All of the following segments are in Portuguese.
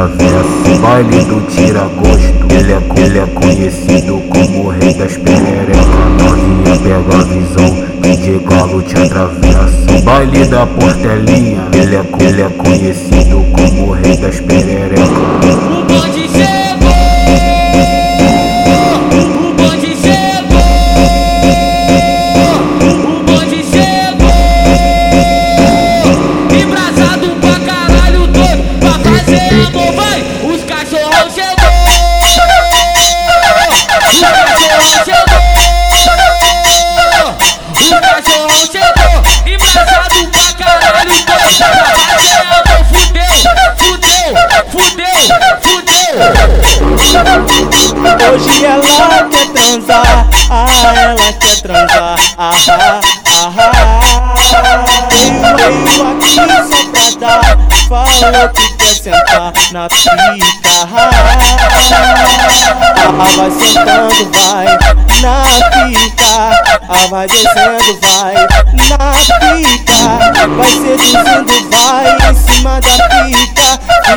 atravessa. Baile do tira-gosto, ele é, ele é conhecido como o rei das pererecas. Novinha pega a visão, DJ Galo te atravessa. Baile da portelinha, ele é, ele é conhecido como o rei das pererecas. Hoje ela quer transar, ah, ela quer transar, ah, ah, ah, Veio, veio aqui só pra dar, falou que quer sentar na pica, ah, ah, vai sentando, vai na pica, ah, vai descendo, vai na pica, vai seduzindo, vai em cima da pica,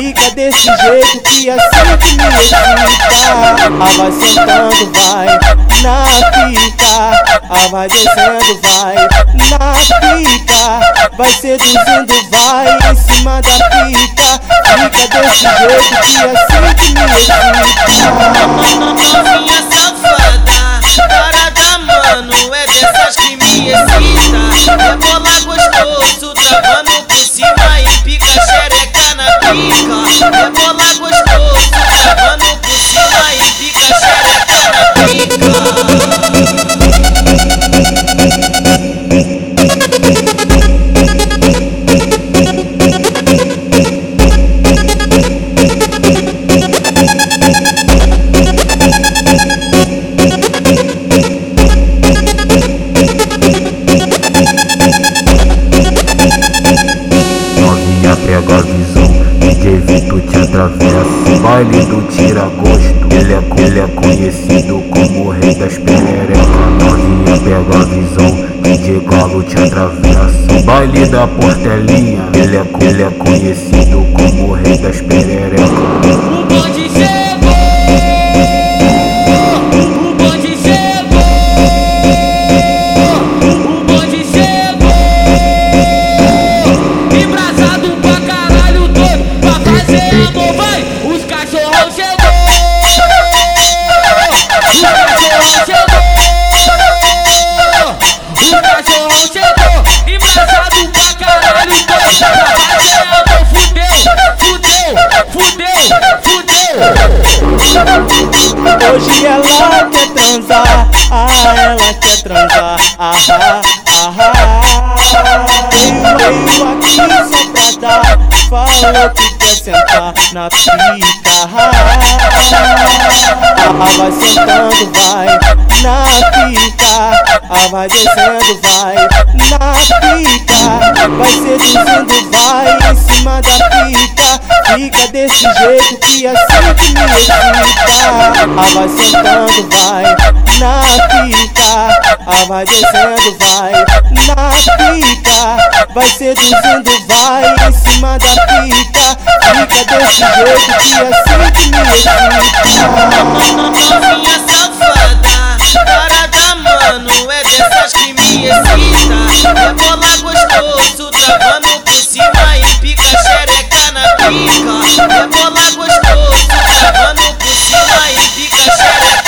fica desse jeito que assim que me excita. Ah, vai sentando, vai na pica. Ah, vai descendo, vai na pica. Vai seduzindo, vai em cima da pica. Fica desse jeito que assim que me excita. Novinha Atravessa. Baile do tira-gosto, ele é, ele é conhecido como o rei das pererecas. Novinha pega a visão, DJ Galo te atravessa. Baile da portelinha, ele é, ele é conhecido como o rei das pererecas. Ah, ah, ah, Veio, veio aqui só pra dar, falou que quer sentar na pica, ah, vai sentando, vai na pica, ah, vai descendo, vai na pica, vai seduzindo, vai em cima da pica, fica desse jeito que assim que me excita. Ah, vai sentando, vai na pica, ah, vai descendo, vai na pica, vai seduzindo, vai em cima da pica, fica desse jeito que assim que me excita. Novinha safada, cara da mano, é dessas que me excita, é bola gostoso, travando por cima e pica xereca na pica, é bola gostoso, travando por cima e pica xereca